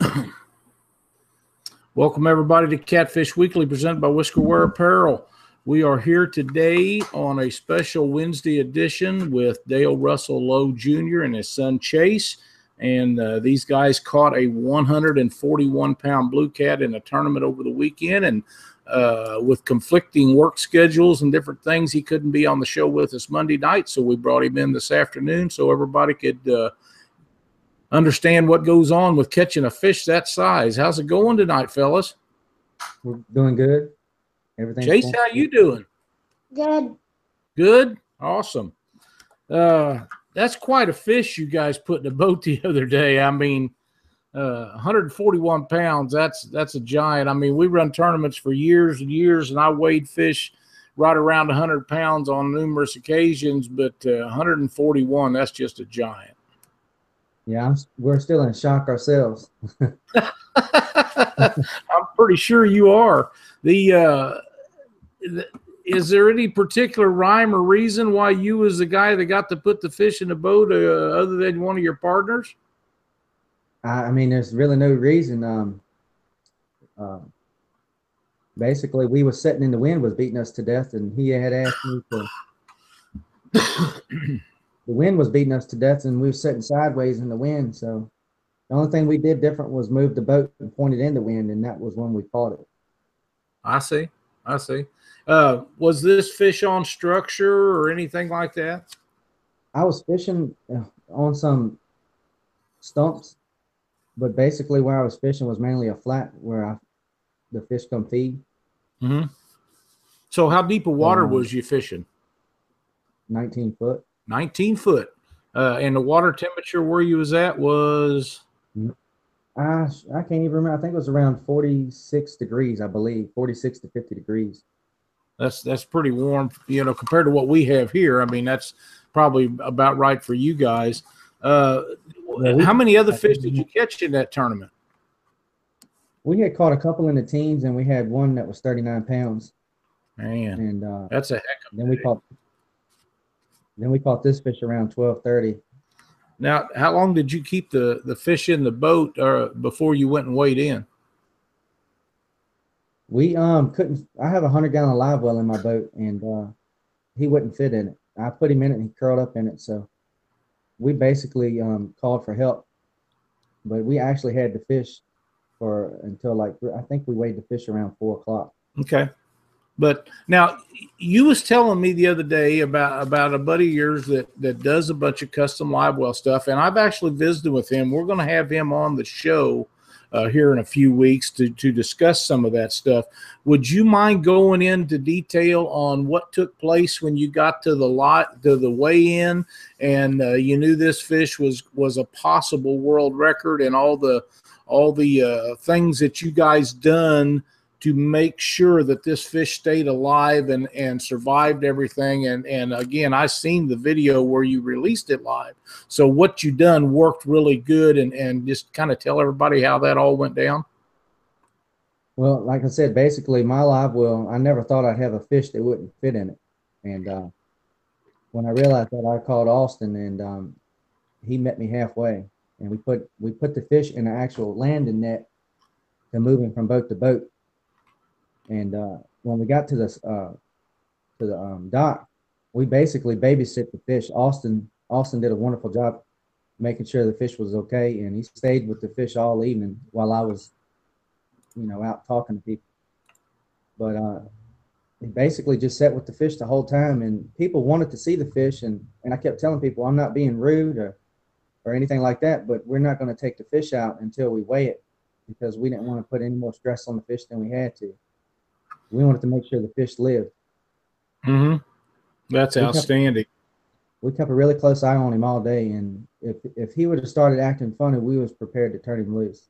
Welcome, everybody, to Catfish Weekly presented by Whisker Wear Apparel. We are here today on a special Wednesday edition with Dale Russell Lowe Jr. and his son Chase. And uh, these guys caught a 141 pound blue cat in a tournament over the weekend. And uh, with conflicting work schedules and different things, he couldn't be on the show with us Monday night. So we brought him in this afternoon so everybody could uh, understand what goes on with catching a fish that size. How's it going tonight, fellas? We're doing good. Everything. Chase, how you doing? Good. Good. Awesome. Uh, that's quite a fish you guys put in the boat the other day. I mean, uh, 141 pounds. That's that's a giant. I mean, we run tournaments for years and years, and I weighed fish right around 100 pounds on numerous occasions, but uh, 141. That's just a giant. Yeah, I'm, we're still in shock ourselves. I'm pretty sure you are. The, uh, the is there any particular rhyme or reason why you was the guy that got to put the fish in the boat, uh, other than one of your partners? I, I mean, there's really no reason. Um, uh, basically, we was sitting in the wind was beating us to death, and he had asked me to. the wind was beating us to death, and we were sitting sideways in the wind. So the only thing we did different was move the boat and point it in the wind, and that was when we caught it. I see. I see. Uh, was this fish on structure or anything like that? I was fishing uh, on some stumps, but basically where I was fishing was mainly a flat where I, the fish come feed. Mm-hmm. So, how deep of water Um, was you fishing? 19 foot. 19 foot. Uh, and the water temperature where you was at was I, I can't even remember. I think it was around 46 degrees, I believe, 46 to 50 degrees. that's that's pretty warm, you know, compared to what we have here. I mean, that's probably about right for you guys. Uh, Yeah, we- how many other fish did you catch in that tournament? We had caught a couple in the teens, and we had one that was 39 pounds. Man, And uh, that's a heck of. then we caught then we caught this fish around 12:30. Now, how long did you keep the the fish in the boat uh, before you went and weighed in? We um couldn't. I have a hundred gallon live well in my boat, and uh, he wouldn't fit in it. I put him in it, and he curled up in it. So we basically um called for help, but we actually had the fish for until like I think we weighed the fish around four o'clock. Okay. But now you was telling me the other day about about a buddy of yours that that does a bunch of custom live well stuff, and I've actually visited with him. We're going to have him on the show uh, here in a few weeks to to discuss some of that stuff. Would you mind going into detail on what took place when you got to the lot to the weigh in, and uh, you knew this fish was was a possible world record, and all the all the uh, things that you guys done to make sure that this fish stayed alive and and survived everything. And and again i seen the video where you released it live. So what you done worked really good. And and just kind of tell everybody how that all went down. Well, like I said, basically my live well, I never thought I'd have a fish that wouldn't fit in it, and uh, when I realized that, I called Austin, and um, he met me halfway, and we put we put the fish in an actual landing net to move him from boat to boat. And uh, when we got to this uh, to the um, dock, we basically babysit the fish. Austin Austin did a wonderful job making sure the fish was okay, and he stayed with the fish all evening while I was, you know, out talking to people. But uh, he basically just sat with the fish the whole time, and people wanted to see the fish, and and I kept telling people I'm not being rude or or anything like that, but we're not going to take the fish out until we weigh it because we didn't want to put any more stress on the fish than we had to. We wanted to make sure the fish lived. mm-hmm that's We kept- outstanding We kept a really close eye on him all day, and if if he would have started acting funny, we was prepared to turn him loose.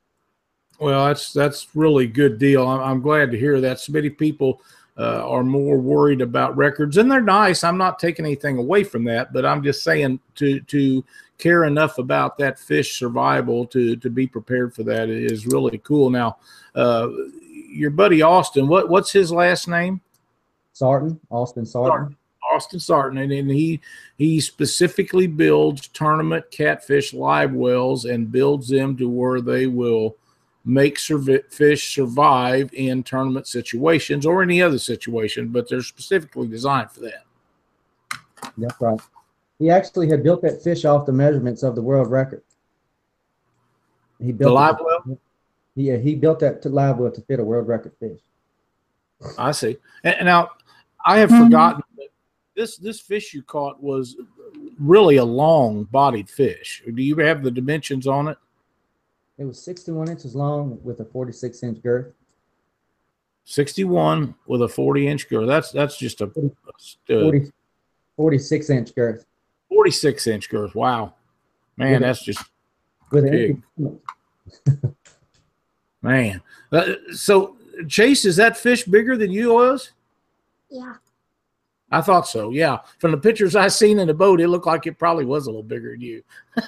Well, that's that's really good deal. I'm, I'm glad to hear that. So many people uh, are more worried about records, and they're nice. I'm not taking anything away from that, but I'm just saying to to care enough about that fish survival to to be prepared for that is really cool. Now, uh, your buddy Austin, what what's his last name? Sarton, Austin Sarton. Austin Sarton, and, and he he specifically builds tournament catfish live wells and builds them to where they will make survi- fish survive in tournament situations or any other situation, but they're specifically designed for that. That's right. He actually had built that fish off the measurements of the world record. He built The live well? Yeah, he built that to live well to fit a world record fish. I see. And, and now I have mm-hmm. forgotten that this this fish you caught was really a long bodied fish. Do you have the dimensions on it? It was 61 inches long with a 46 inch girth. 61 with a 40 inch girth. That's that's just a, a stud. 40, 46 inch girth 46 inch girth. Wow. Man, With a- that's just with Big. empty stomach. man. Uh, so Chase, is that fish bigger than you was? Yeah. I thought so. Yeah. From the pictures I seen in the boat, it looked like it probably was a little bigger than you.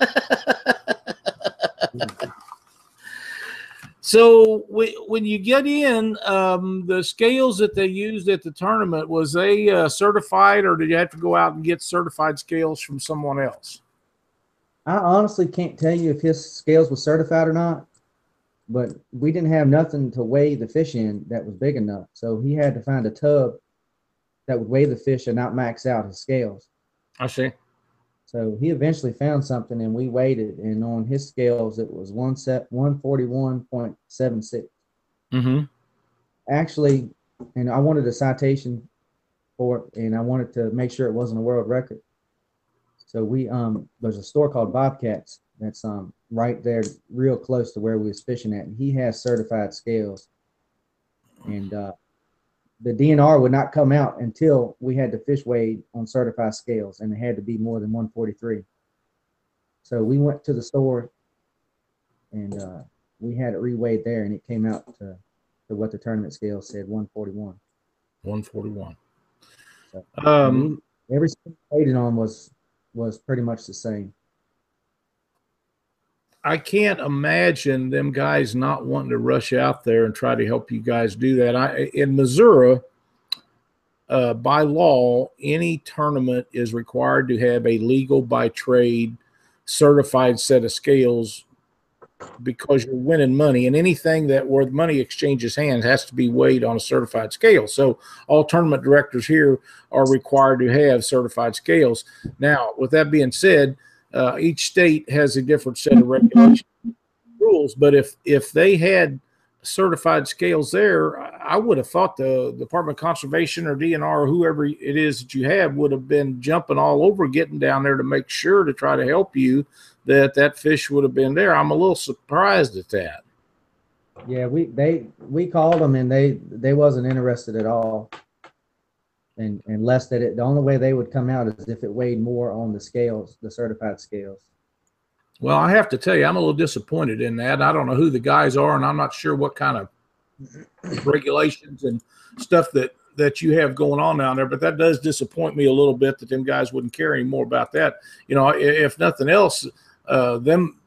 so we, when you get in, um, the scales that they used at the tournament was they uh, certified, or did you have to go out and get certified scales from someone else? I honestly can't tell you if his scales was certified or not, but we didn't have nothing to weigh the fish in that was big enough. So he had to find a tub that would weigh the fish and not max out his scales. I see. So he eventually found something and we weighed it. And on his scales, it was one set 141.76. Mm-hmm. Actually, and I wanted a citation for it and I wanted to make sure it wasn't a world record. So we um there's a store called Bobcats that's um right there real close to where we was fishing at and he has certified scales. And uh the DNR would not come out until we had to fish weighed on certified scales and it had to be more than 143. So we went to the store and uh we had it reweighed there and it came out to, to what the tournament scale said 141. 141. So, Um, every scale weighed on was was pretty much the same. I can't imagine them guys not wanting to rush out there and try to help you guys do that. I in Missouri, uh, by law, any tournament is required to have a legal by trade certified set of scales because you're winning money and anything that where the money exchanges hands has to be weighed on a certified scale. So all tournament directors here are required to have certified scales. Now, with that being said, uh, each state has a different set of regulations rules but if if they had certified scales there i would have thought the department of conservation or dnr or whoever it is that you have would have been jumping all over getting down there to make sure to try to help you that that fish would have been there i'm a little surprised at that Yeah, we they we called them and they they wasn't interested at all. And unless that it the only way they would come out is if it weighed more on the scales, the certified scales. well i have to tell you i'm a little disappointed in that i don't know who the guys are and i'm not sure what kind of regulations and stuff that that you have going on down there but that does disappoint me a little bit that them guys wouldn't care any more about that you know if nothing else uh them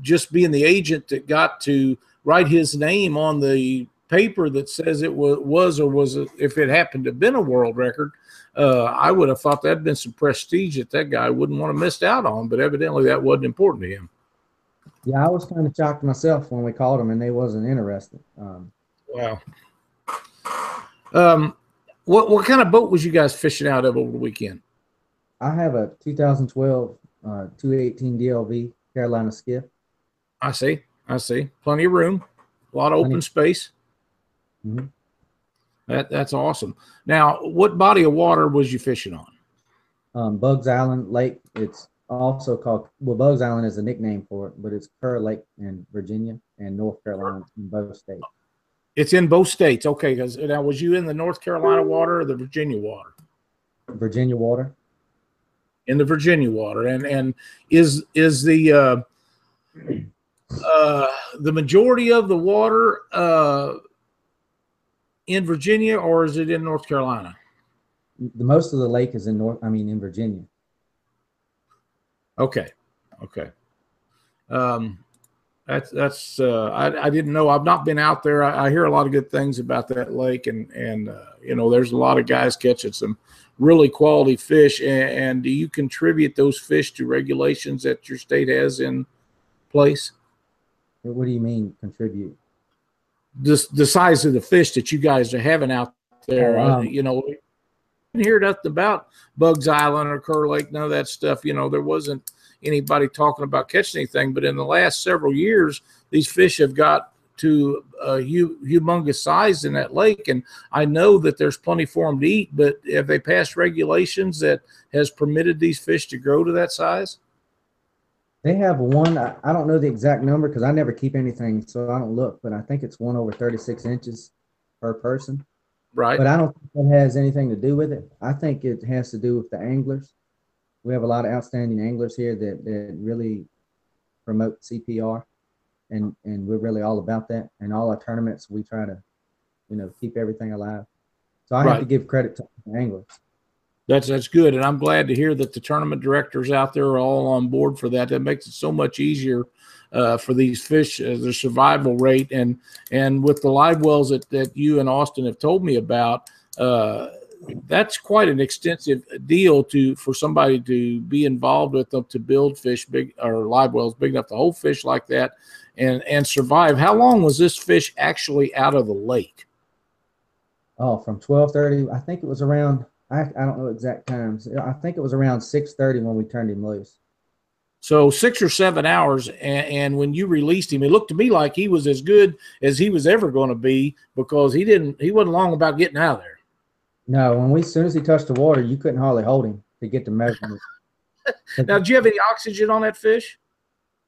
just being the agent that got to write his name on the paper that says it was, was or was if it happened to have been a world record uh, I would have thought that'd been some prestige that that guy wouldn't want to miss out on, but evidently that wasn't important to him. Yeah, I was kind of shocked myself when we called them and they wasn't interested. Um, Wow. Um, what what kind of boat was you guys fishing out of over the weekend? I have a 2012 uh, 218 DLV Carolina skiff. I see, I see, plenty of room, a lot of open space. Mhm. That that's awesome. Now, what body of water was you fishing on? Um, Buggs Island Lake. It's also called well, Buggs Island is a nickname for it, but it's Kerr Lake in Virginia and North Carolina in both states. It's in both states. Okay, because now was you in the North Carolina water or the Virginia water? Virginia water. in the Virginia water, and and is is the uh, uh, the majority of the water uh, in Virginia, or is it in North Carolina? The most of the lake is in North. I mean, in Virginia. Okay, okay. Um, that's that's uh, I, I didn't know. I've not been out there. I, I hear a lot of good things about that lake, and and uh, you know, there's a lot of guys catching some really quality fish. And, and do you contribute those fish to regulations that your state has in place? What do you mean contribute? The the size of the fish that you guys are having out there. Oh, wow. uh, you know, we didn't hear nothing about Buggs Island or Kerr Lake, none of that stuff. You know, there wasn't anybody talking about catching anything. But in the last several years, these fish have got to a humongous size in that lake, and I know that there's plenty for them to eat. But have they passed regulations that has permitted these fish to grow to that size? They have one. I, I don't know the exact number because I never keep anything, so I don't look. But I think it's one over 36 inches per person. Right. But I don't think that has anything to do with it. I think it has to do with the anglers. We have a lot of outstanding anglers here that, that really promote CPR, and and we're really all about that. And all our tournaments, we try to, you know, keep everything alive. So I have to give credit to the anglers. That's that's good, and I'm glad to hear that the tournament directors out there are all on board for that. That makes it so much easier uh, for these fish, uh, their survival rate, and and with the live wells that that you and Austin have told me about, uh, that's quite an extensive deal to for somebody to be involved with them to build fish big or live wells big enough to hold fish like that, and and survive. How long was this fish actually out of the lake? Oh, from 12:30, I think it was around. I, I don't know exact times. I think it was around 6:30 when we turned him loose. So six or seven hours, and, and when you released him, it looked to me like he was as good as he was ever going to be because he didn't. He wasn't long about getting out of there. No, when we as soon as he touched the water, you couldn't hardly hold him to get the measurement. Now, do you have any oxygen on that fish?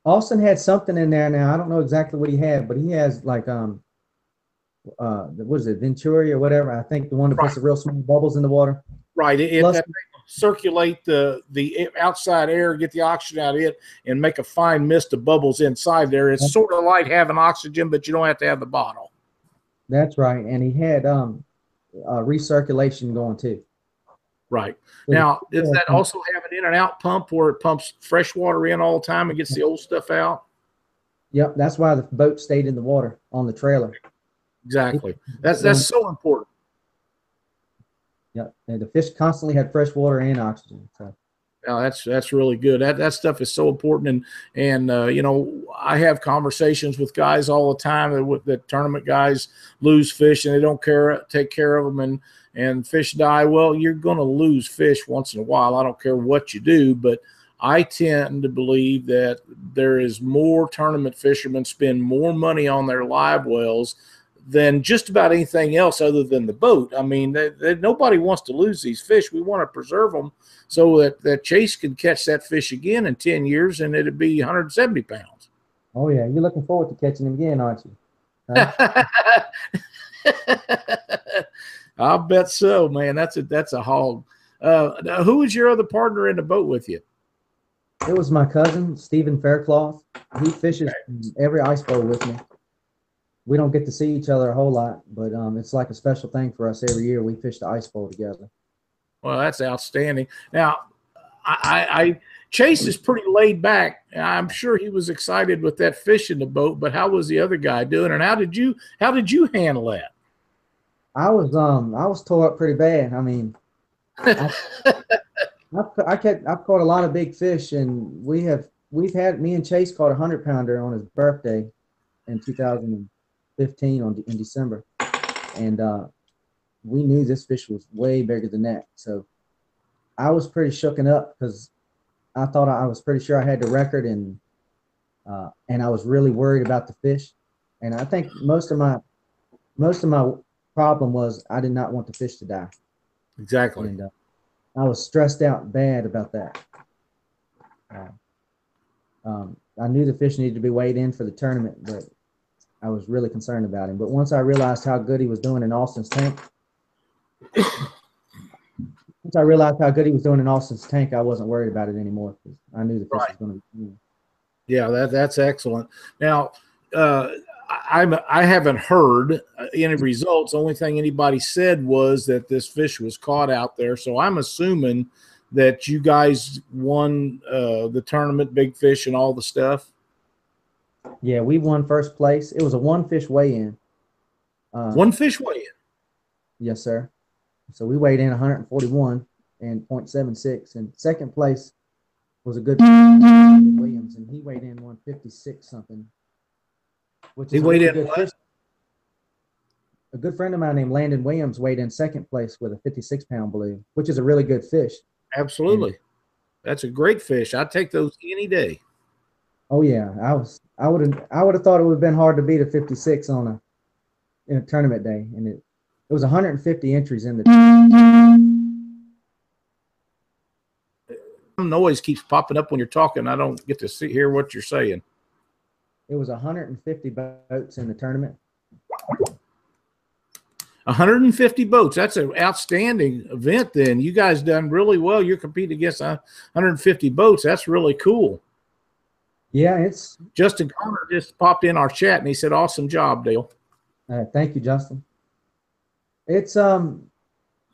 Austin had something in there now. I don't know exactly what he had, but he has like um uh what is it, Venturi or whatever. I think the one that puts the real small bubbles in the water. Right. It, it Plus- that circulate the the outside air, get the oxygen out of it, and make a fine mist of bubbles inside there. It's sort of like having oxygen, but you don't have to have the bottle. That's right. And he had um uh recirculation going too. Right. Now, does that also have an in and out pump where it pumps fresh water in all the time and gets the old stuff out? Yep, that's why the boat stayed in the water on the trailer. Exactly. That's that's so important. Yep. And the fish constantly had fresh water and oxygen. So Now that's that's really good. That that stuff is so important, and and uh, you know I have conversations with guys all the time that with the tournament guys lose fish and they don't care take care of them and and fish die. Well, you're going to lose fish once in a while. I don't care what you do, but I tend to believe that there is more tournament fishermen spend more money on their live wells than just about anything else other than the boat. I mean, they, they, nobody wants to lose these fish. We want to preserve them so that, that Chase can catch that fish again in 10 years and it'd be 170 pounds. oh yeah, you're looking forward to catching him again, aren't you? Huh? I bet so, man. That's a that's a hog. Uh, who was your other partner in the boat with you? It was my cousin, Stephen Faircloth. He fishes every ice bowl with me. We don't get to see each other a whole lot, but um, it's like a special thing for us every year. We fish the ice bowl together. Well, that's outstanding. Now, I, I, Chase is pretty laid back. I'm sure he was excited with that fish in the boat, but how was the other guy doing? And how did you how did you handle that? I was um I was tore up pretty bad. I mean, I, I kept I've caught a lot of big fish, and we have we've had me and Chase caught a hundred pounder on his birthday in 2015 on in December, and uh, we knew this fish was way bigger than that. So I was pretty shooken up because I thought I was pretty sure I had the record, and uh, and I was really worried about the fish. And I think most of my most of my problem was I did not want the fish to die, Exactly. and uh, I was stressed out bad about that. Uh, um, I knew the fish needed to be weighed in for the tournament, but I was really concerned about him. But once I realized how good he was doing in Austin's tank, once I realized how good he was doing in Austin's tank, I wasn't worried about it anymore because I knew the fish Right. was going to be. Yeah, that that's excellent. Now, uh, I, I'm I haven't heard uh, any results. The only thing anybody said was that this fish was caught out there. So I'm assuming that you guys won uh, the tournament, big fish, and all the stuff. Yeah, we won first place. It was a one fish weigh in. Uh, One fish weigh in. Yes, sir. So we weighed in 141 and 0.76, and second place was a good Williams, and he weighed in 156 something. which He is weighed in what? A good friend of mine named Landon Williams weighed in second place with a 56 pound blue, which is a really good fish. Absolutely. That's a great fish. I'd take those any day. Oh yeah, I was I would have I would have thought it would have been hard to beat a 56 on a in a tournament day, and it it was 150 entries in the. Mm-hmm. Some noise keeps popping up when you're talking. I don't get to see hear what you're saying. It was 150 boats in the tournament. 150 boats. That's an outstanding event. Then you guys done really well. You're competing against 150 boats. That's really cool. Yeah, it's Justin Connor just popped in our chat and he said, "Awesome job, Dale." Uh, thank you, Justin. It's um,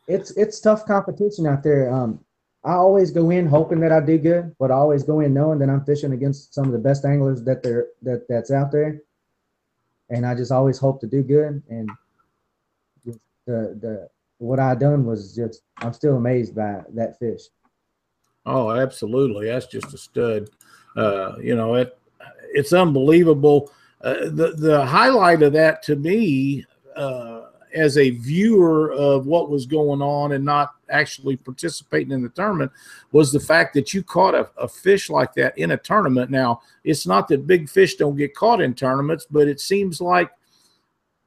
it's it's tough competition out there. Um, I always go in hoping that I do good, but I always go in knowing that I'm fishing against some of the best anglers that there that that's out there, and I just always hope to do good. And the the what I done was just I'm still amazed by that fish. Oh, absolutely. That's just a stud. Uh, you know, it it's unbelievable. Uh, the the highlight of that to me, uh, as a viewer of what was going on and not actually participating in the tournament, was the fact that you caught a, a fish like that in a tournament. Now, it's not that big fish don't get caught in tournaments, but it seems like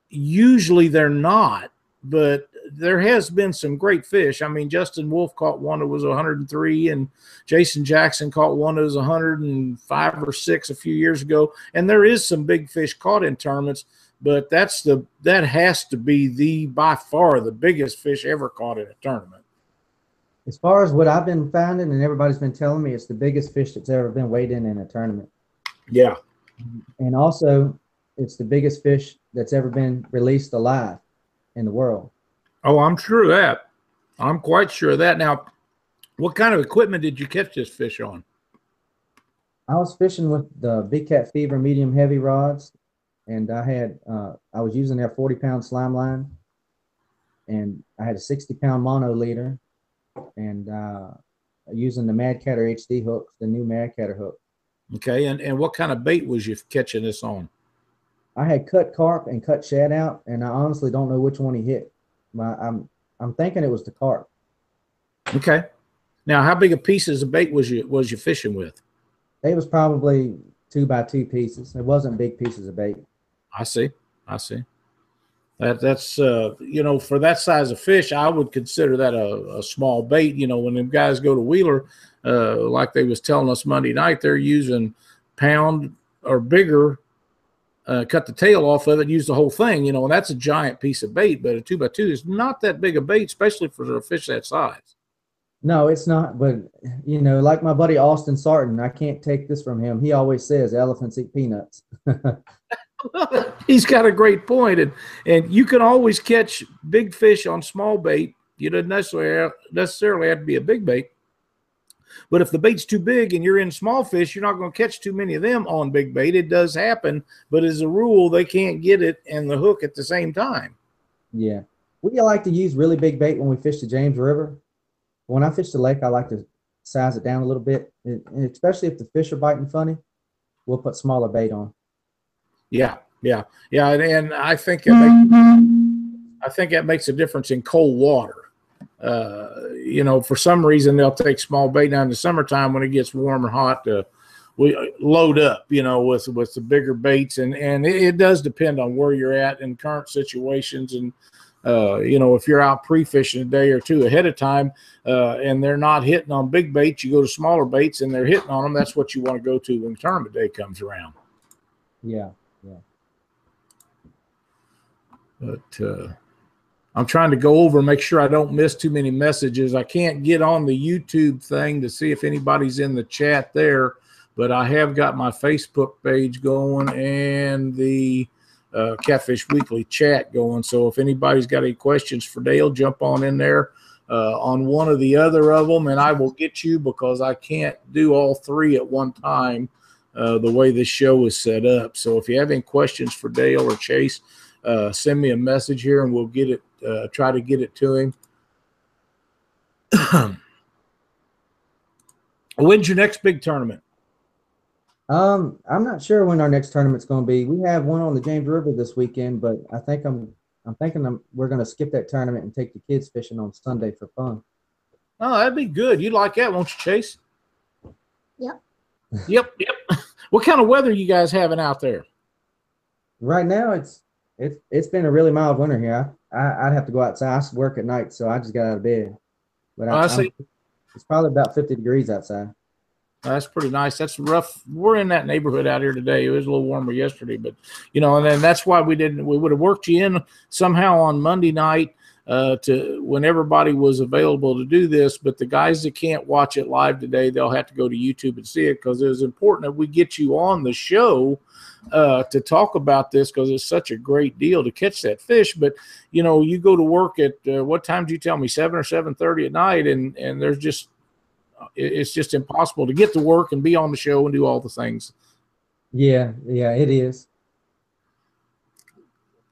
usually they're not. But there has been some great fish. I mean, Justin Wolf caught one that was 103, and Jason Jackson caught one that was 105 or six a few years ago. And there is some big fish caught in tournaments, but that's the that has to be the by far the biggest fish ever caught in a tournament. As far as what I've been finding, and everybody's been telling me, it's the biggest fish that's ever been weighed in in a tournament. Yeah, and also it's the biggest fish that's ever been released alive in the world. Oh, I'm sure of that. I'm quite sure of that. Now, what kind of equipment did you catch this fish on? I was fishing with the Big Cat Fever medium heavy rods, and I had uh, I was using their 40 pound slime line, and I had a 60 pound mono leader, and uh, using the Mad Catter HD hooks, the new Mad Catter hook. Okay, and, and what kind of bait was you catching this on? I had cut carp and cut shad out, and I honestly don't know which one he hit. My, I'm I'm thinking it was the carp. Okay. Now, how big a pieces of bait was you was you fishing with? It was probably two by two pieces. It wasn't big pieces of bait. I see. I see. That that's uh you know for that size of fish, I would consider that a, a small bait. You know, when them guys go to Wheeler, uh, like they was telling us Monday night, they're using pound or bigger. Uh, cut the tail off of it, use the whole thing, you know, and that's a giant piece of bait. But a two by two is not that big a bait, especially for a fish that size. No, it's not. But you know, like my buddy Austin Sarton, I can't take this from him. He always says elephants eat peanuts. He's got a great point, and and you can always catch big fish on small bait. You don't necessarily necessarily have to be a big bait, but if the bait's too big and you're in small fish, you're not going to catch too many of them on big bait. It does happen, but as a rule, they can't get it and the hook at the same time. Yeah, we like to use really big bait when we fish the James River. When I fish the lake, I like to size it down a little bit, and especially if the fish are biting funny, we'll put smaller bait on. Yeah, yeah, yeah, and, and I think it makes, I think that makes a difference in cold water. Uh, you know, for some reason they'll take small bait now in the summertime when it gets warm or hot to we load up. You know, with with the bigger baits, and and it, it does depend on where you're at in current situations and. Uh, you know, if you're out pre-fishing a day or two ahead of time, uh, and they're not hitting on big baits, you go to smaller baits, and they're hitting on them. That's what you want to go to when tournament day comes around. Yeah, yeah. but uh, I'm trying to go over and make sure I don't miss too many messages. I can't get on the YouTube thing to see if anybody's in the chat there, but I have got my Facebook page going and the uh, Catfish Weekly chat going. So if anybody's got any questions for Dale, jump on in there uh, on one or the other of them, and I will get you because I can't do all three at one time. Uh, the way this show is set up. So if you have any questions for Dale or Chase, uh, send me a message here and we'll get it, uh, try to get it to him. When's your next big tournament? Um, I'm not sure when our next tournament's going to be. We have one on the James River this weekend, but I think I'm I'm thinking I'm, we're going to skip that tournament and take the kids fishing on Sunday for fun. Oh, that'd be good. You'd like that, won't you, Chase? Yep. Yep. Yep. what kind of weather you guys having out there? Right now, it's it's it's been a really mild winter here. I, I'd have to go outside. I work at night, so I just got out of bed. But Oh, I it's probably about 50 degrees outside. That's pretty nice. That's rough. We're in that neighborhood out here today. It was a little warmer yesterday, but you know, and then that's why we didn't. We would have worked you in somehow on Monday night uh, to when everybody was available to do this. But the guys that can't watch it live today, they'll have to go to YouTube and see it because it was important that we get you on the show uh, to talk about this because it's such a great deal to catch that fish. But you know, you go to work at uh, what time do you tell me seven or seven thirty at night, and and there's just it's just impossible to get to work and be on the show and do all the things Yeah, yeah, it is.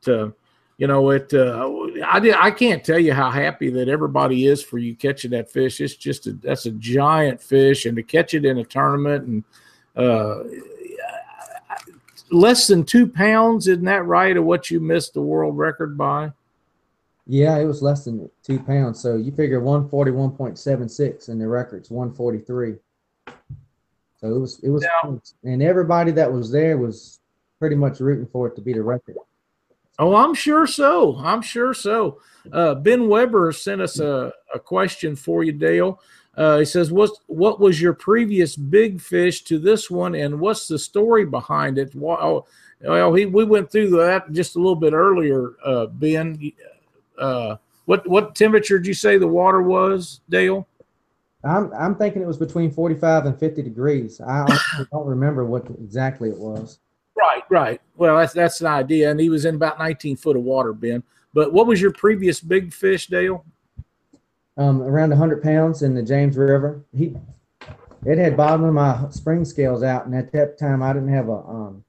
to you know it uh, i did i can't tell you how happy that everybody is for you catching that fish it's just a that's a giant fish and to catch it in a tournament and uh less than two pounds isn't that right of what you missed the world record by Yeah, it was less than two pounds. So you figure 141.76 and the record's 143. So it was, it was, close. and everybody that was there was pretty much rooting for it to be the record. Oh, I'm sure so. I'm sure so. Uh, ben Weber sent us a, a question for you, Dale. Uh, he says, "What what was your previous big fish to this one, and what's the story behind it?" Well, well he, we went through that just a little bit earlier. Uh, ben, uh, what what temperature did you say the water was, Dale? I'm, I'm thinking it was between 45 and 50 degrees. I don't remember what exactly it was. Right, right. Well, that's that's an idea, and he was in about 19 foot of water, Ben. But what was your previous big fish, Dale? Um, around 100 pounds in the James River. He, it had bottomed my spring scales out, and at that time I didn't have a um,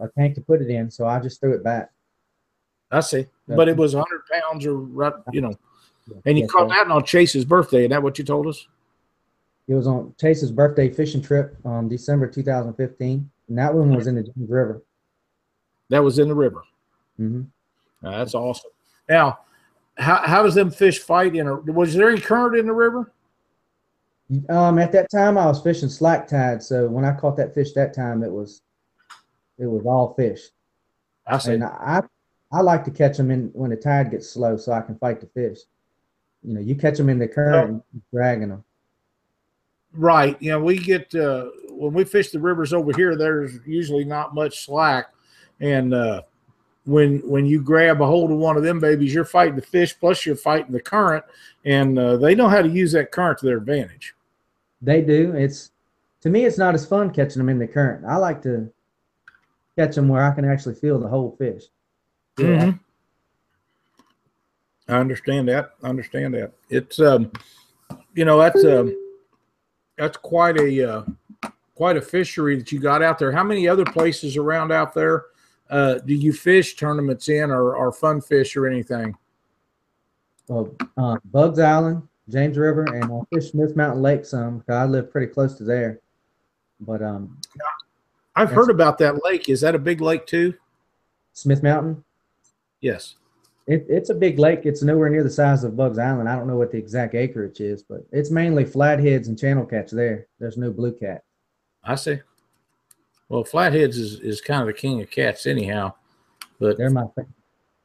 a tank to put it in, so I just threw it back. I see. But it was 100 pounds or, right, you know, and you yes, caught sir. that on Chase's birthday. Is that what you told us? It was on Chase's birthday fishing trip on December 2015, and that one was in the James River. That was in the river. hmm Uh, that's awesome. Now, how, how does them fish fight in a, was there any current in the river? Um, at that time, I was fishing slack tide, so when I caught that fish that time, it was it was all fish. I see. And I I like to catch them in when the tide gets slow, so I can fight the fish. You know, you catch them in the current, and dragging them. Right. You know, we get uh, when we fish the rivers over here. There's usually not much slack, and uh, when when you grab a hold of one of them babies, you're fighting the fish plus you're fighting the current, and uh, they know how to use that current to their advantage. They do. It's to me, it's not as fun catching them in the current. I like to catch them where I can actually feel the whole fish. Mhm. I understand that. I understand that. It's um, you know, that's um, that's quite a uh, quite a fishery that you got out there. How many other places around out there uh, do you fish tournaments in, or, or fun fish, or anything? Well, uh, Buggs Island, James River, and I fish Smith Mountain Lake some because I live pretty close to there. But um, I've heard about that lake. Is that a big lake too? Smith Mountain, Yes. it, it's a big lake. It's nowhere near the size of Buggs Island. I don't know what the exact acreage is, but it's mainly flatheads and channel catch there. There's no blue cat. I see. Well, flatheads is, is kind of the king of cats, anyhow. But They're my favorite.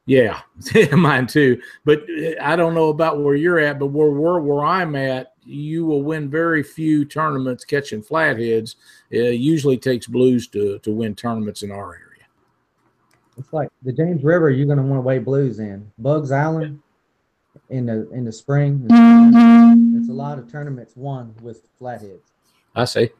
Yeah, mine too. But uh, I don't know about where you're at, but where where, where I'm at, you will win very few tournaments catching flatheads. It usually takes blues to to win tournaments in our area. It's like the James River. You're gonna want to weigh blues in. Buggs Island in the in the spring. It's a lot of tournaments won with flatheads. I see.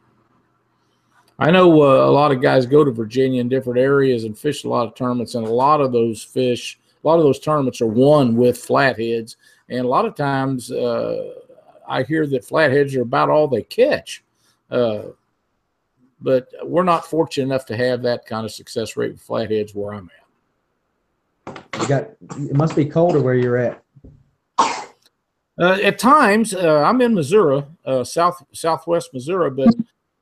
I know uh, a lot of guys go to Virginia in different areas and fish a lot of tournaments, and a lot of those fish, a lot of those tournaments are won with flatheads. And a lot of times, uh, I hear that flatheads are about all they catch. Uh, but we're not fortunate enough to have that kind of success rate with flatheads where I'm at. You got. It must be colder where you're at. Uh, at times, uh, I'm in Missouri, uh, south southwest Missouri, but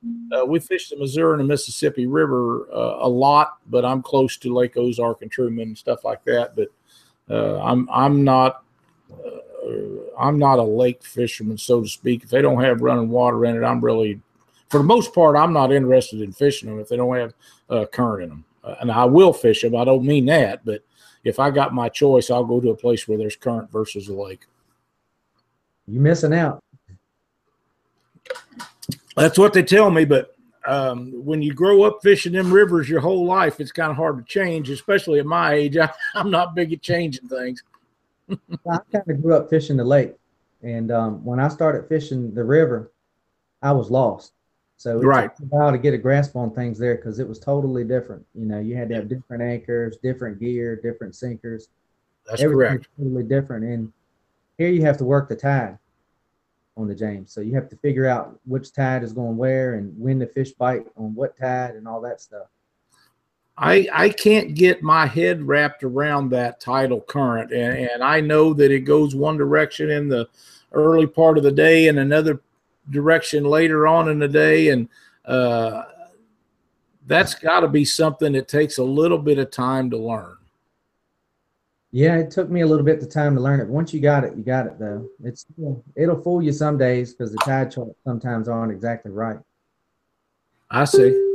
Uh, we fish the Missouri and the Mississippi River uh, a lot, but I'm close to Lake Ozark and Truman and stuff like that. But uh, I'm I'm not uh, I'm not a lake fisherman, so to speak. If they don't have running water in it, I'm really, for the most part, I'm not interested in fishing them if they don't have uh, current in them. Uh, and I will fish them. I don't mean that, but if I got my choice, I'll go to a place where there's current versus a lake. You're missing out. That's what they tell me, but um, when you grow up fishing them rivers your whole life, it's kind of hard to change, especially at my age. I, am not big at changing things. I kind of grew up fishing the lake, and um, when I started fishing the river, I was lost. So it right. took a while to get a grasp on things there because it was totally different. You know, you had to have different anchors, different gear, different sinkers. That's correct. Totally different. And here you have to work the tide on the James. So you have to figure out which tide is going where and when the fish bite on what tide and all that stuff. I I can't get my head wrapped around that tidal current, and, and I know that it goes one direction in the early part of the day and another direction later on in the day, and uh, that's got to be something that takes a little bit of time to learn. Yeah, it took me a little bit of time to learn it. Once you got it, you got it though. It's it'll fool you some days because the tide charts sometimes aren't exactly right. I see.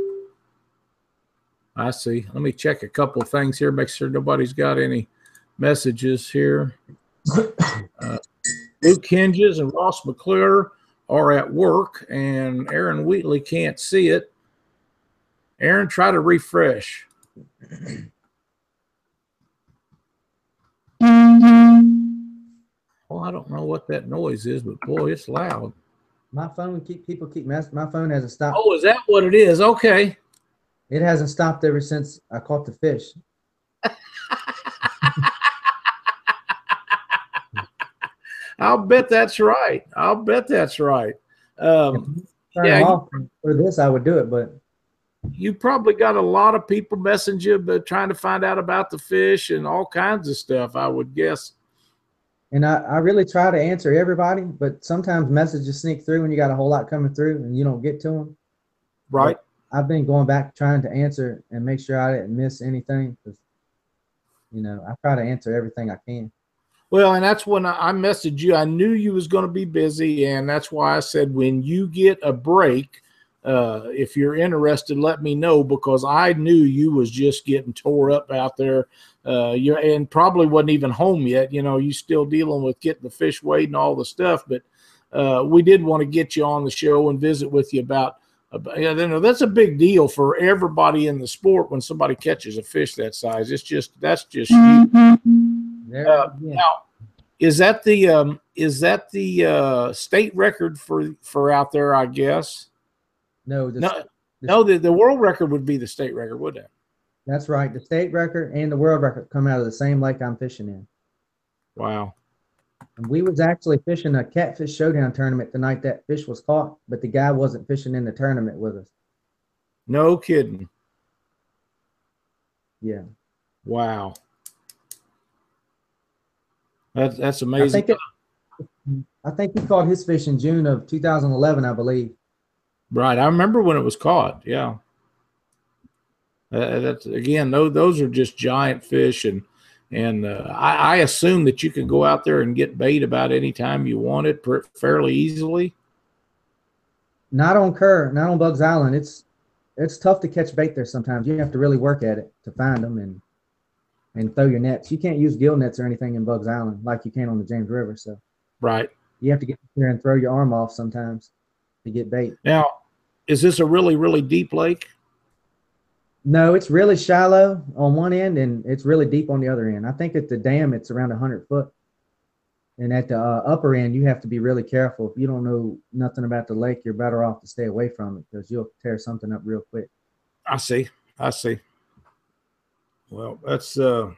I see. Let me check a couple of things here, make sure nobody's got any messages here. Uh, Luke Hinges and Ross McClure are at work, and Aaron Wheatley can't see it. Aaron, try to refresh. Well, I don't know what that noise is, but boy, it's loud. My phone keep people keep messing. My phone hasn't stopped. Oh, is that what it is? Okay. It hasn't stopped ever since I caught the fish. I'll bet that's right. I'll bet that's right. Um, yeah, for this, I would do it, but you probably got a lot of people messaging you, but trying to find out about the fish and all kinds of stuff. I would guess. And I, I really try to answer everybody, but sometimes messages sneak through when you got a whole lot coming through and you don't get to them. Right. But I've been going back trying to answer and make sure I didn't miss anything because, you know, I try to answer everything I can. Well, and that's when I messaged you. I knew you was going to be busy, and that's why I said when you get a break, uh, if you're interested, let me know because I knew you was just getting tore up out there. Uh, you and probably wasn't even home yet. You know, you still dealing with getting the fish weighed and all the stuff. But uh, we did want to get you on the show and visit with you about yeah, you know, that's a big deal for everybody in the sport when somebody catches a fish that size. It's just that's just mm-hmm. uh, yeah. now. Is that the um, is that the uh, state record for for out there? I guess. No, the, no, the, no. The, the world record would be the state record, would it? That's right. The state record and the world record come out of the same lake I'm fishing in. Wow. And we was actually fishing a catfish showdown tournament the night that fish was caught, but the guy wasn't fishing in the tournament with us. No kidding. Yeah. Wow. That's that's amazing. I think, it, I think he caught his fish in June of 2011, I believe. Right. I remember when it was caught. Yeah. Uh, that's again, those those are just giant fish, and and uh, I, I, assume that you can go out there and get bait about any time you want it fairly easily. Not on Kerr, not on Buggs Island. It's it's tough to catch bait there sometimes. You have to really work at it to find them and and throw your nets. You can't use gill nets or anything in Buggs Island like you can on the James River. So right, you have to get there and throw your arm off sometimes to get bait. Now, is this a really really deep lake? No, it's really shallow on one end and it's really deep on the other end. I think at the dam it's around 100 foot. And at the uh, upper end, you have to be really careful. If you don't know nothing about the lake, you're better off to stay away from it because you'll tear something up real quick. I see. I see. Well, that's uh,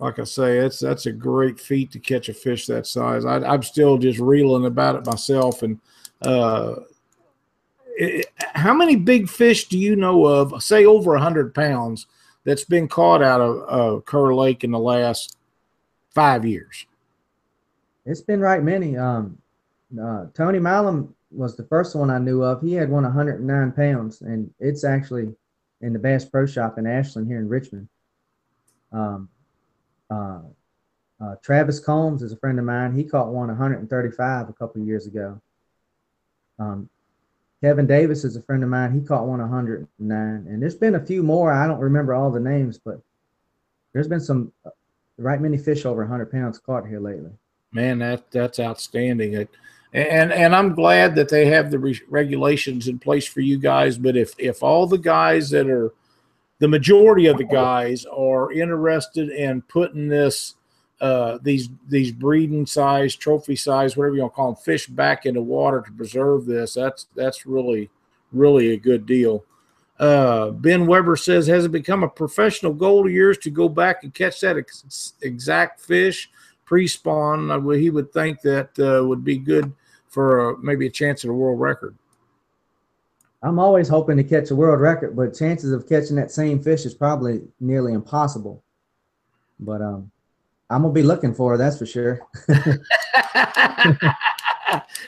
like I say, it's that's a great feat to catch a fish that size. I, I'm still just reeling about it myself, and uh, how many big fish do you know of, say over 100 pounds, that's been caught out of uh, Kerr Lake in the last five years? It's been right many. Um, uh, Tony Malum was the first one I knew of. He had one 109 pounds, and it's actually in the Bass Pro Shop in Ashland here in Richmond. Um, uh, uh, Travis Combs is a friend of mine. He caught one 135 a couple years ago. Um, Kevin Davis is a friend of mine. He caught one 109, and there's been a few more. I don't remember all the names, but there's been some uh, right many fish over 100 pounds caught here lately. Man, that that's outstanding. It, and and I'm glad that they have the re- regulations in place for you guys. But if if all the guys that are the majority of the guys are interested in putting this uh, these these breeding size, trophy size, whatever you want to call them, fish back into water to preserve this. That's that's really really a good deal. Uh, ben Weber says, has it become a professional goal of yours to go back and catch that ex- exact fish pre-spawn? Uh, he would think that uh, would be good for uh, maybe a chance at a world record. I'm always hoping to catch a world record, but chances of catching that same fish is probably nearly impossible. But um, I'm gonna be looking for her, that's for sure.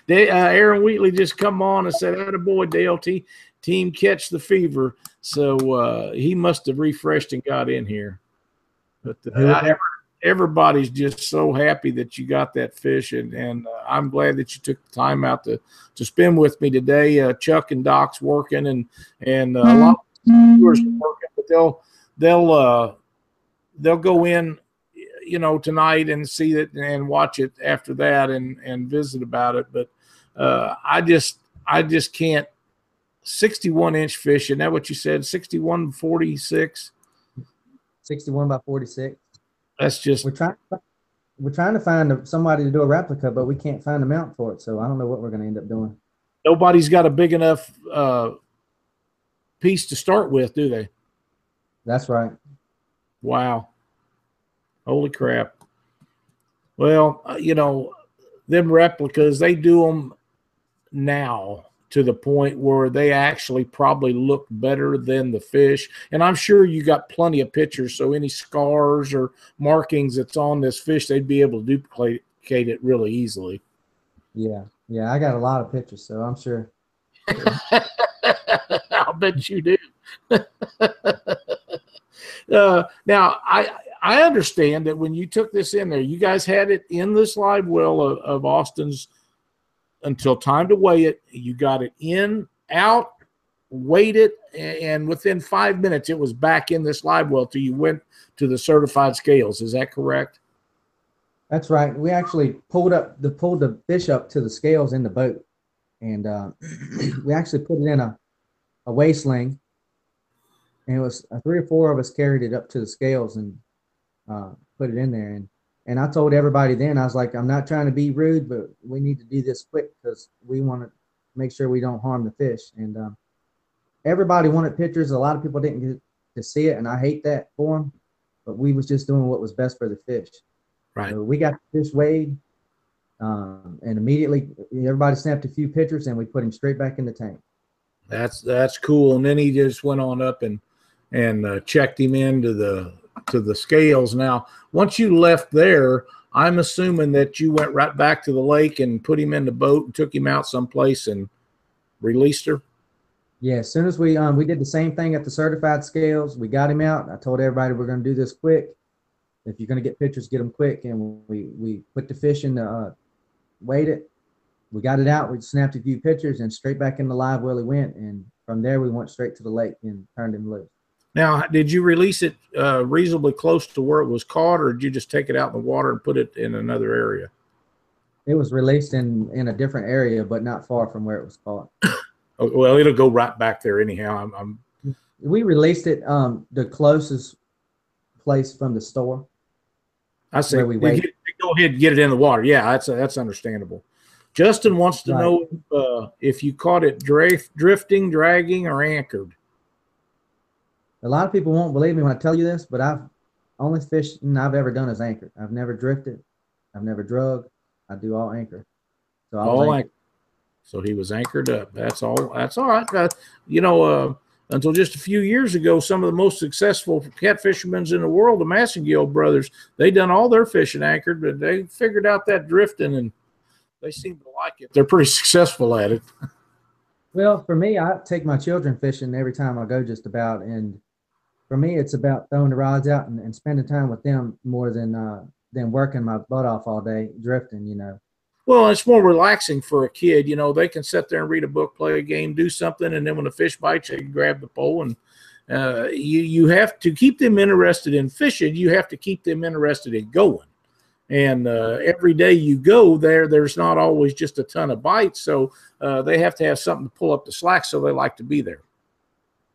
they, uh, Aaron Wheatley just come on and said, Oh, boy, DLT team catch the fever." So uh, he must have refreshed and got in here. But uh, everybody's just so happy that you got that fish, and, and uh, I'm glad that you took the time out to to spend with me today. Uh, Chuck and Doc's working, and and uh, a lot of viewers working, but they'll they'll uh, they'll go in you know tonight and see it and watch it after that and and visit about it. But uh, i just i just can't 61 inch fish and that what you said? 61 46 61 by 46 that's just we're trying we're trying to find somebody to do a replica but we can't find a mount for it so i don't know what we're going to end up doing. Nobody's got a big enough uh, piece to start with do they? That's right. Wow Holy crap. Well, uh, you know, them replicas, they do them now to the point where they actually probably look better than the fish. And I'm sure you got plenty of pictures. So any scars or markings that's on this fish, they'd be able to duplicate it really easily. Yeah. Yeah. I got a lot of pictures. So I'm sure. I'll bet you do. uh, now, I, I understand that when you took this in there, you guys had it in this live well of, of Austin's until time to weigh it. You got it in, out, weighed it, and within five minutes it was back in this live well till you went to the certified scales. Is that correct? That's right. We actually pulled up the pulled the fish up to the scales in the boat, and uh, we actually put it in a a weigh sling, and it was uh, three or four of us carried it up to the scales, and uh, put it in there. And and I told everybody then I was like, I'm not trying to be rude, but we need to do this quick because we want to make sure we don't harm the fish. And um, everybody wanted pictures. A lot of people didn't get to see it, and I hate that for them. But we was just doing what was best for the fish. Right. So we got the fish weighed, um, and immediately everybody snapped a few pictures, and we put him straight back in the tank. That's that's cool. And then he just went on up and and uh, checked him into the to the scales. Now, once you left there, I'm assuming that you went right back to the lake and put him in the boat and took him out someplace and released her. Yeah, as soon as we um we did the same thing at the certified scales, we got him out. I told everybody we're going to do this quick. If you're going to get pictures, get them quick. And we we put the fish in the uh, weighed it. We got it out. We snapped a few pictures and straight back in the live well he went. And from there we went straight to the lake and turned him loose. Now, did you release it uh, reasonably close to where it was caught, or did you just take it out in the water and put it in another area? It was released in in a different area, but not far from where it was caught. oh, well, it'll go right back there anyhow. I'm, I'm... We released it um, the closest place from the store. I say we wait. Go ahead and get it in the water. Yeah, that's that's understandable. Justin wants to right. know uh, if you caught it drift, drifting, dragging, or anchored. A lot of people won't believe me when I tell you this, but I've only fishing I've ever done is anchored. I've never drifted. I've never drug. I do all anchor. So I all anchored. So he was anchored up. That's all. That's all right. Uh, you know, uh, until just a few years ago, some of the most successful catfishermen in the world, the Massengill brothers, they done all their fishing anchored, but they figured out that drifting and they seem to like it. They're pretty successful at it. Well, for me, I take my children fishing every time I go, just about. And for me, it's about throwing the rods out and, and spending time with them more than uh, than working my butt off all day drifting. You know. Well, it's more relaxing for a kid. You know, they can sit there and read a book, play a game, do something, and then when the fish bites, they grab the pole. And uh, you you have to keep them interested in fishing. You have to keep them interested in going. And uh, every day you go there, there's not always just a ton of bites. So uh, they have to have something to pull up the slack. So they like to be there.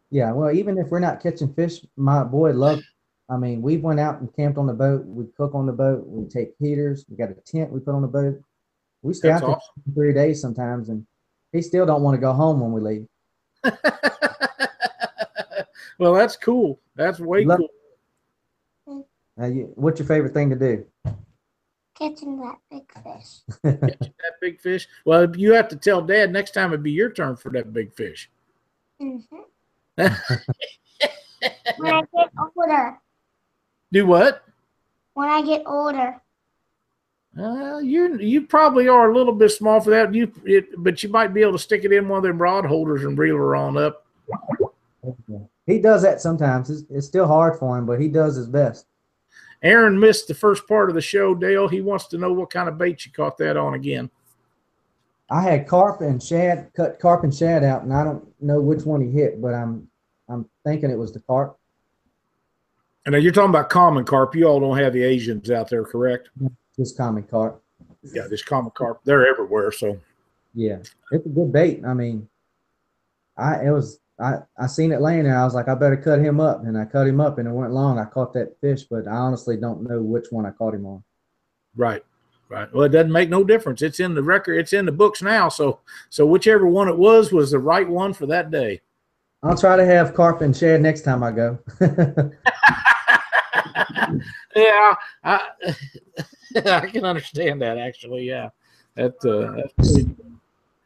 Yeah, well, even if we're not catching fish, my boy loves. I mean, we went out and camped on the boat. We cook on the boat. We take heaters. We got a tent we put on the boat. We stay That's out there awesome. for three days sometimes, and he still don't want to go home when we leave. well, that's cool. That's way Look- cool. Now, you, what's your favorite thing to do? catching that big fish. That big fish. Well, you have to tell Dad next time it'd be your turn for that big fish. hmm when I get older. Do what? When I get older. Uh, you you probably are a little bit small for that. You it, but you might be able to stick it in one of them rod holders and reel her on up. He does that sometimes. It's, it's still hard for him, but he does his best. Aaron missed the first part of the show, Dale. He wants to know what kind of bait you caught that on again. I had carp and shad, cut carp and shad out, and I don't know which one he hit, but I'm I'm thinking it was the carp. And now you're talking about common carp. You all don't have the Asians out there, correct? Just common carp. Yeah, this common carp. They're everywhere. So Yeah, it's a good bait. I mean, I it was I I seen it laying there. I was like, I better cut him up, and I cut him up, and it went long. I caught that fish, but I honestly don't know which one I caught him on. right, right. Well, it doesn't make no difference. It's in the record. It's in the books now. So so whichever one it was was the right one for that day. I'll try to have carp and shad next time I go. yeah, I I can understand that actually. Yeah, that uh, that's.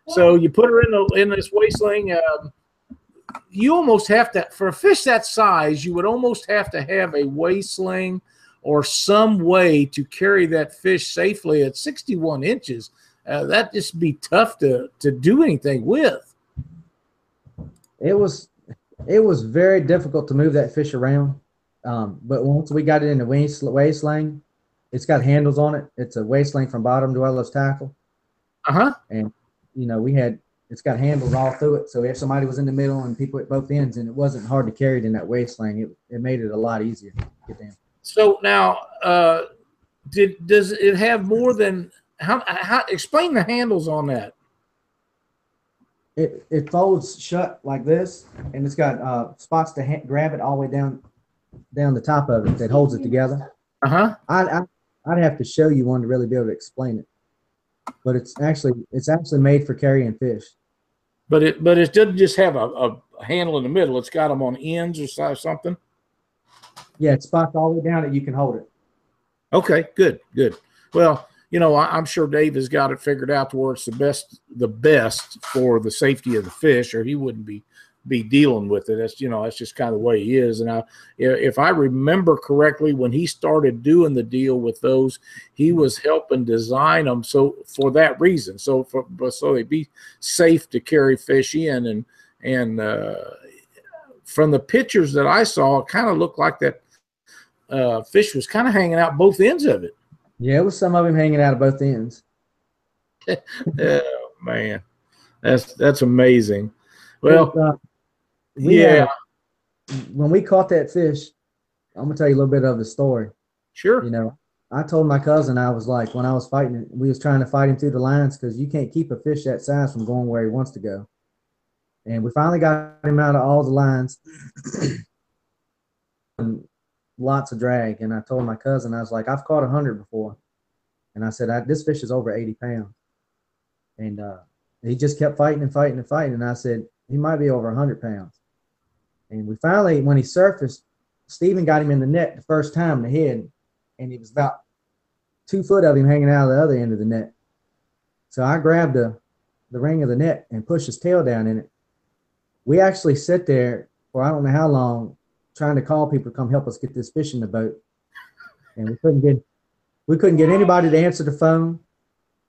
So you put her in the in this weigh sling. Um, you almost have to for a fish that size. You would almost have to have a weigh sling or some way to carry that fish safely at 61 inches. Uh, that just be tough to to do anything with. it was it was very difficult to move that fish around. Um, but once we got it in the waist weigh sling, it's got handles on it. It's a weigh sling from bottom to tackle. Uh huh. And you know, we had it's got handles all through it. So if somebody was in the middle and people at both ends, and it wasn't hard to carry it in that weigh sling, it, it made it a lot easier to get down. So now, uh, did does it have more than how, how? Explain the handles on that. It it folds shut like this, and it's got uh, spots to ha- grab it all the way down down the top of it that holds it together. Uh huh. I'd, I, I'd have to show you one to really be able to explain it. But it's actually it's actually made for carrying fish. But it but it doesn't just have a, a handle in the middle. It's got them on ends or something. Yeah, it's spots all the way down that you can hold it. Okay, good, good. Well, you know, I, I'm sure Dave has got it figured out to where it's the best, the best for the safety of the fish, or he wouldn't be be dealing with it. That's you know, that's just kind of the way he is. And I, if I remember correctly, when he started doing the deal with those, he was helping design them so for that reason, so for so they'd be safe to carry fish in and and uh, from the pictures that I saw, it kind of looked like that uh, fish was kind of hanging out both ends of it. Yeah, it was some of him hanging out of both ends. oh man, that's that's amazing. Well, uh, we yeah, had- when we caught that fish, I'm gonna tell you a little bit of the story. sure. You know, I told my cousin I was like when I was fighting it, we was trying to fight him through the lines because you can't keep a fish that size from going where he wants to go. And we finally got him out of all the lines. and lots of drag. And I told my cousin, I was like, I've caught a hundred before. And I said, I, this fish is over 80 pounds. And uh, he just kept fighting and fighting and fighting. And I said, he might be over 100 pounds. And we finally, when he surfaced, Stephen got him in the net the first time the head. And he was about two foot of him hanging out of the other end of the net. So I grabbed the, the ring of the net and pushed his tail down in it. We actually sit there for I don't know how long trying to call people to come help us get this fish in the boat. And we couldn't get we couldn't get anybody to answer the phone.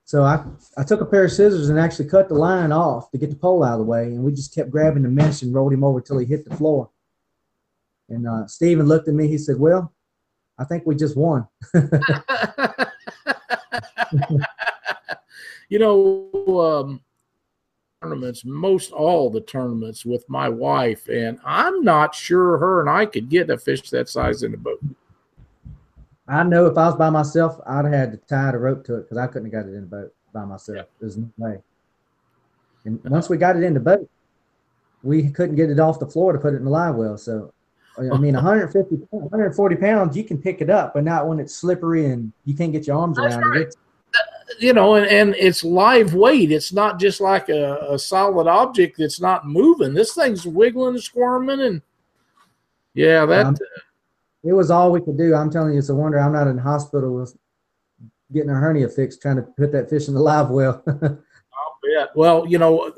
So I, I took a pair of scissors and actually cut the line off to get the pole out of the way. And we just kept grabbing the mesh and rolled him over till he hit the floor. And uh, Steven looked at me. He said, Well, I think we just won. you know, um, tournaments, most all the tournaments with my wife, and I'm not sure her and I could get a fish that size in the boat. I know if I was by myself, I'd have had to tie the rope to it because I couldn't have got it in the boat by myself. There's no way. And once we got it in the boat, we couldn't get it off the floor to put it in the live well. So, I mean, 150, 140 pounds, you can pick it up, but not when it's slippery and you can't get your arms That's around right. it. You know, and, and it's live weight. It's not just like a, a solid object that's not moving. This thing's wiggling and squirming, and yeah, that Um, it was all we could do. I'm telling you, it's a wonder I'm not in hospital with getting a hernia fixed trying to put that fish in the live well. Well, you know,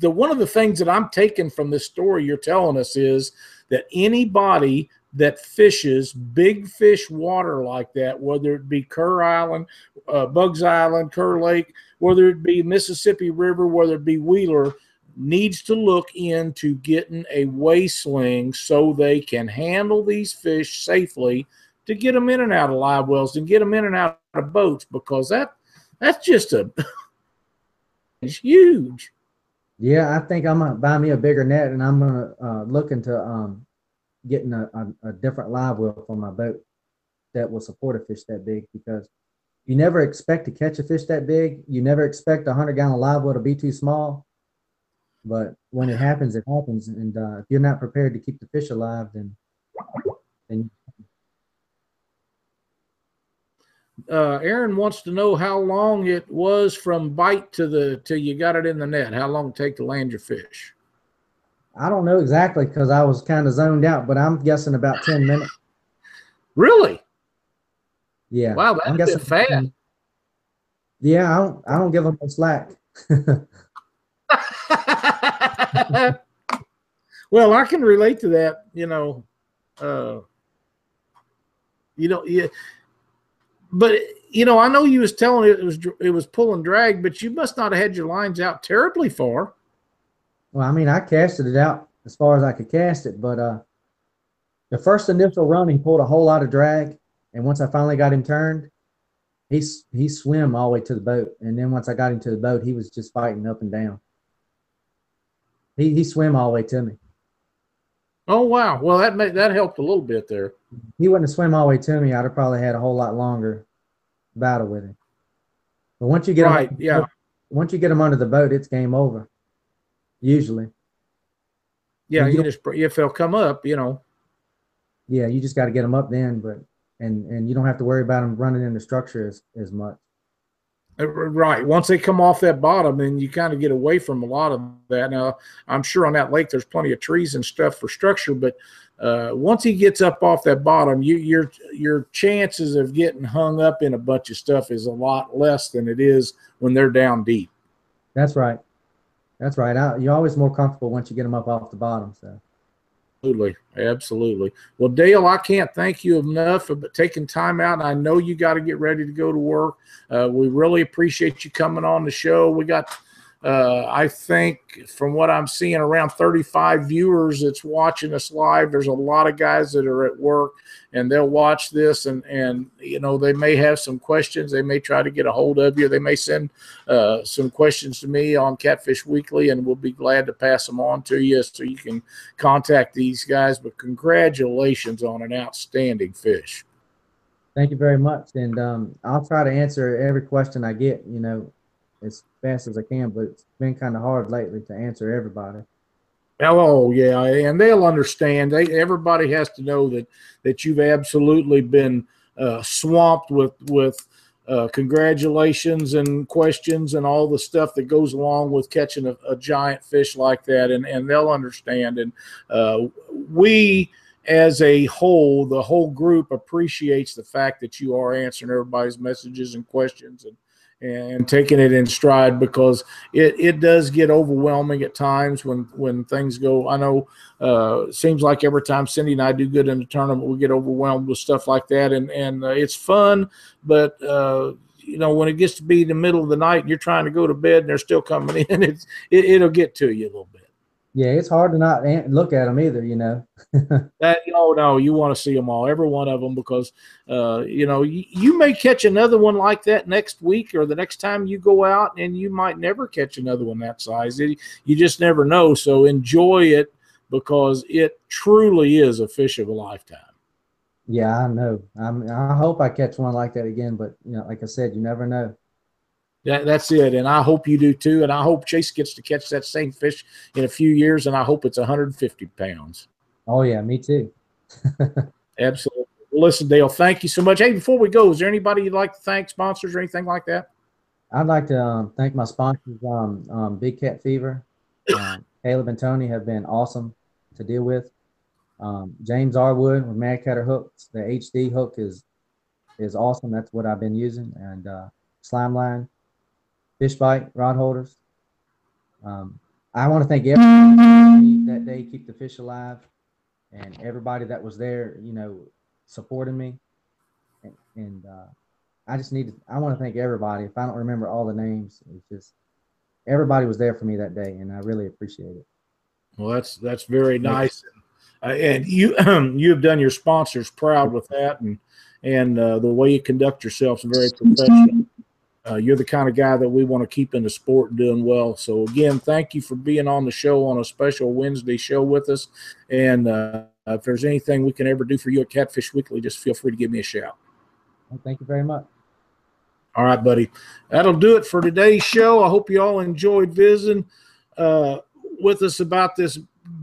the one of the things that I'm taking from this story you're telling us is that anybody that fishes big fish water like that, whether it be Kerr Island, uh, Buggs Island, Kerr Lake, whether it be Mississippi River, whether it be Wheeler, needs to look into getting a weigh sling so they can handle these fish safely to get them in and out of live wells and get them in and out of boats because that that's just a it's huge. yeah, I think I'm gonna buy me a bigger net and I'm gonna uh, look into um, getting a, a, a different live well for my boat that will support a fish that big because you never expect to catch a fish that big. You never expect a hundred gallon live well to be too small. But when it happens, it happens. And uh, if you're not prepared to keep the fish alive, then then Uh, Aaron wants to know how long it was from bite to the till you got it in the net. How long it take to land your fish? I don't know exactly because I was kind of zoned out, but I'm guessing about ten minutes. Really? Yeah. Wow, I'm that's a bit guessing- fast. Yeah, I don't. I don't give them no slack. well, I can relate to that. You know, uh, you know, yeah, but you know, I know you was telling it was it was pulling drag, but you must not have had your lines out terribly far. Well, I mean, I casted it out as far as I could cast it, but uh, the first initial run, he pulled a whole lot of drag, and once I finally got him turned, he he swam all the way to the boat, and then once I got him to the boat, he was just fighting up and down. He he swam all the way to me. Oh wow! Well, that made, that helped a little bit there. He wouldn't have swam all the way to me. I'd have probably had a whole lot longer battle with him. But once you get him- Yeah. once you get him under the boat, it's game over. Usually, Yeah, You you just if they'll come up, you know. yeah, you just got to get them up then, but and and you don't have to worry about them running in the structure as as much. Uh, Right. Once they come off that bottom, then you kind of get away from a lot of that. Now, I'm sure on that lake there's plenty of trees and stuff for structure, but uh, once he gets up off that bottom, you, your your chances of getting hung up in a bunch of stuff is a lot less than it is when they're down deep. That's right. That's right. I, you're always more comfortable once you get them up off the bottom. So Absolutely, absolutely. Well, Dale, I can't thank you enough for taking time out. I know you got to get ready to go to work. Uh, we really appreciate you coming on the show. We got, uh, I think, from what I'm seeing, around 35 viewers that's watching us live. There's a lot of guys that are at work and they'll watch this and and you know they may have some questions. They may try to get a hold of you. They may send uh, some questions to me on Catfish Weekly, and we'll be glad to pass them on to you so you can contact these guys. But congratulations on an outstanding fish. thank you very much, and um, I'll try to answer every question I get. You know, as fast as I can, but it's been kind of hard lately to answer everybody. Oh yeah, and they'll understand. They everybody has to know that that you've absolutely been uh, swamped with with uh, congratulations and questions and all the stuff that goes along with catching a, a giant fish like that, and and they'll understand. And uh, we, as a whole, the whole group appreciates the fact that you are answering everybody's messages and questions and and taking it in stride because it, it does get overwhelming at times when when things go. I know uh, seems like every time Cindy and I do good in the tournament, we get overwhelmed with stuff like that, and and uh, it's fun, but uh, you know, when it gets to be the middle of the night and you're trying to go to bed and they're still coming in, it's it, it'll get to you a little bit. Yeah, it's hard to not look at them either, you know. That oh no, you want to see them all, every one of them, because uh, you know you, you may catch another one like that next week or the next time you go out, and you might never catch another one that size. It- you just never know. So enjoy it because it truly is a fish of a lifetime. Yeah, I know. I'm, I hope I catch one like that again, but you know, like I said, you never know. That, that's it, and I hope you do too. And I hope Chase gets to catch that same fish in a few years, and I hope it's 150 pounds. Oh yeah, me too. Absolutely. Well, listen, Dale, thank you so much. Hey, before we go, is there anybody you'd like to thank, sponsors or anything like that? I'd like to um, thank my sponsors, um, um, Big Cat Fever. Um, Caleb and Tony have been awesome to deal with. Um, James Arwood with Mad Catter hooks. The HD hook is is awesome. That's what I've been using. And uh, Slime Line, Fish Bite, Rod Holders. Um, I want to thank everybody that day, keep the fish alive, and everybody that was there, you know, supporting me. And, and uh, I just need to, I want to thank everybody. If I don't remember all the names, it's just everybody was there for me that day, and I really appreciate it. Well, that's that's very nice, uh, and you you have done your sponsors proud with that, and and uh, the way you conduct yourself is very professional. Uh, you're the kind of guy that we want to keep in the sport doing well. So again, thank you for being on the show on a special Wednesday show with us. And uh, if there's anything we can ever do for you at Catfish Weekly, just feel free to give me a shout. Well, thank you very much. All right, buddy. That'll do it for today's show. I hope you all enjoyed visiting uh, with us about this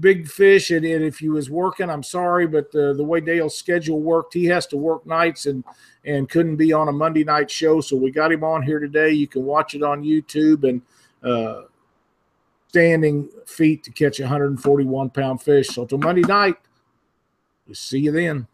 big fish. And, and if he was working, I'm sorry, but the, the way Dale's schedule worked, he has to work nights and and couldn't be on a Monday night show. So we got him on here today. You can watch it on YouTube and uh, standing feet to catch a 141 pound fish. So till Monday night, we'll see you then.